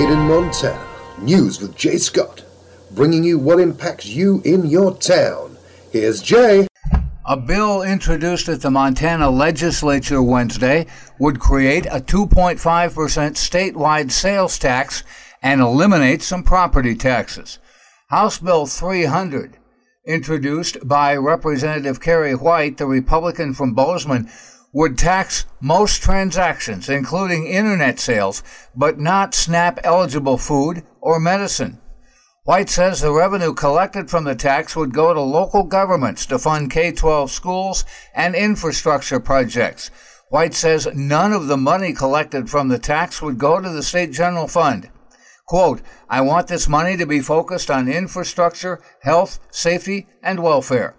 Made in Montana. News with Jay Scott. Bringing you what impacts you in your town. Here's Jay. A bill introduced at the Montana legislature Wednesday would create a 2.5% statewide sales tax and eliminate some property taxes. House Bill 300, introduced by Representative Kerry White, the Republican from Bozeman, would tax most transactions, including internet sales, but not SNAP eligible food or medicine. White says the revenue collected from the tax would go to local governments to fund K 12 schools and infrastructure projects. White says none of the money collected from the tax would go to the state general fund. Quote, I want this money to be focused on infrastructure, health, safety, and welfare.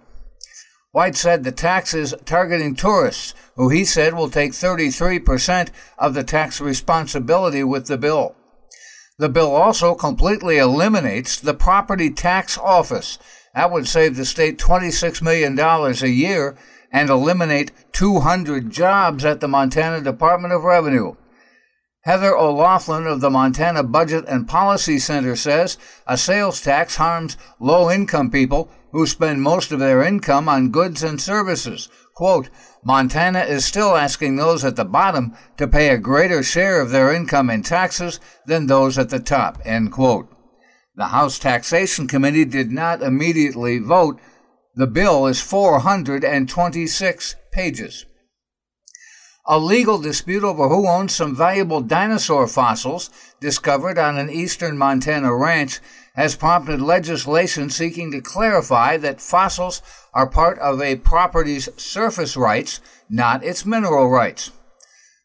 White said the tax is targeting tourists, who he said will take 33% of the tax responsibility with the bill. The bill also completely eliminates the property tax office. That would save the state $26 million a year and eliminate 200 jobs at the Montana Department of Revenue. Heather O'Loughlin of the Montana Budget and Policy Center says a sales tax harms low income people who spend most of their income on goods and services. Quote, Montana is still asking those at the bottom to pay a greater share of their income in taxes than those at the top. End quote. The House Taxation Committee did not immediately vote. The bill is 426 pages. A legal dispute over who owns some valuable dinosaur fossils discovered on an eastern Montana ranch has prompted legislation seeking to clarify that fossils are part of a property's surface rights, not its mineral rights.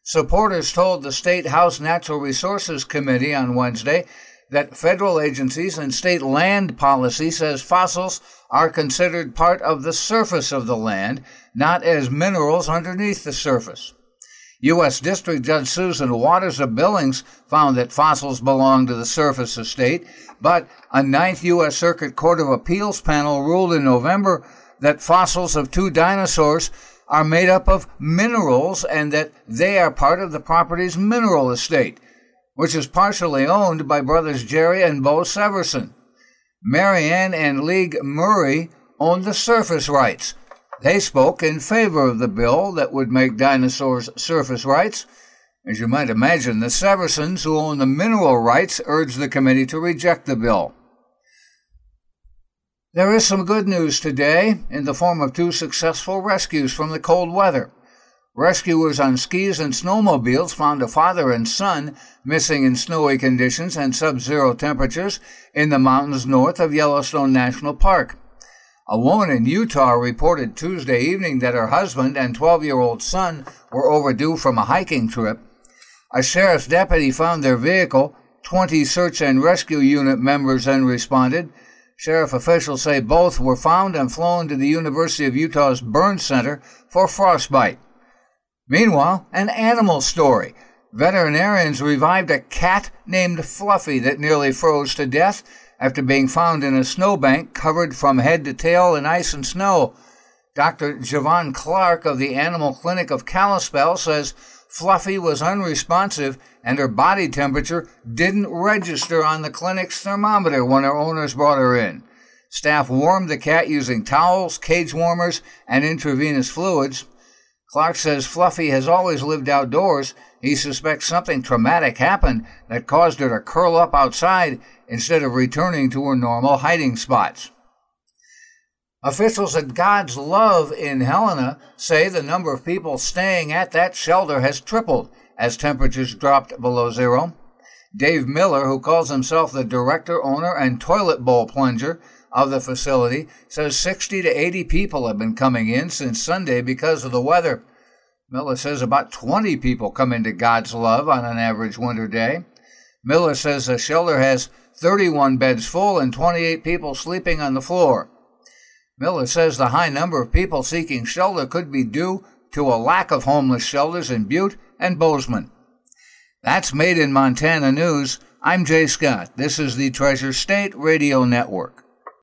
Supporters told the State House Natural Resources Committee on Wednesday that federal agencies and state land policy says fossils are considered part of the surface of the land, not as minerals underneath the surface. U.S. District Judge Susan Watters of Billings found that fossils belong to the surface estate, but a Ninth U.S. Circuit Court of Appeals panel ruled in November that fossils of two dinosaurs are made up of minerals and that they are part of the property's mineral estate, which is partially owned by brothers Jerry and Bo Severson. Marianne and Lige Murray own the surface rights, they spoke in favor of the bill that would make dinosaurs surface rights. As you might imagine, the Seversons, who own the mineral rights, urged the committee to reject the bill. There is some good news today in the form of two successful rescues from the cold weather. Rescuers on skis and snowmobiles found a father and son missing in snowy conditions and sub zero temperatures in the mountains north of Yellowstone National Park. A woman in Utah reported Tuesday evening that her husband and 12 year old son were overdue from a hiking trip. A sheriff's deputy found their vehicle. 20 search and rescue unit members then responded. Sheriff officials say both were found and flown to the University of Utah's Burn Center for frostbite. Meanwhile, an animal story. Veterinarians revived a cat named Fluffy that nearly froze to death after being found in a snowbank covered from head to tail in ice and snow. Dr. Javon Clark of the Animal Clinic of Kalispell says Fluffy was unresponsive and her body temperature didn't register on the clinic's thermometer when her owners brought her in. Staff warmed the cat using towels, cage warmers, and intravenous fluids. Clark says Fluffy has always lived outdoors. He suspects something traumatic happened that caused her to curl up outside instead of returning to her normal hiding spots. Officials at God's Love in Helena say the number of people staying at that shelter has tripled as temperatures dropped below zero. Dave Miller, who calls himself the director, owner, and toilet bowl plunger of the facility, says 60 to 80 people have been coming in since Sunday because of the weather. Miller says about 20 people come into God's Love on an average winter day. Miller says the shelter has 31 beds full and 28 people sleeping on the floor. Miller says the high number of people seeking shelter could be due to a lack of homeless shelters in Butte and Bozeman. That's Made in Montana News. I'm Jay Scott. This is the Treasure State Radio Network.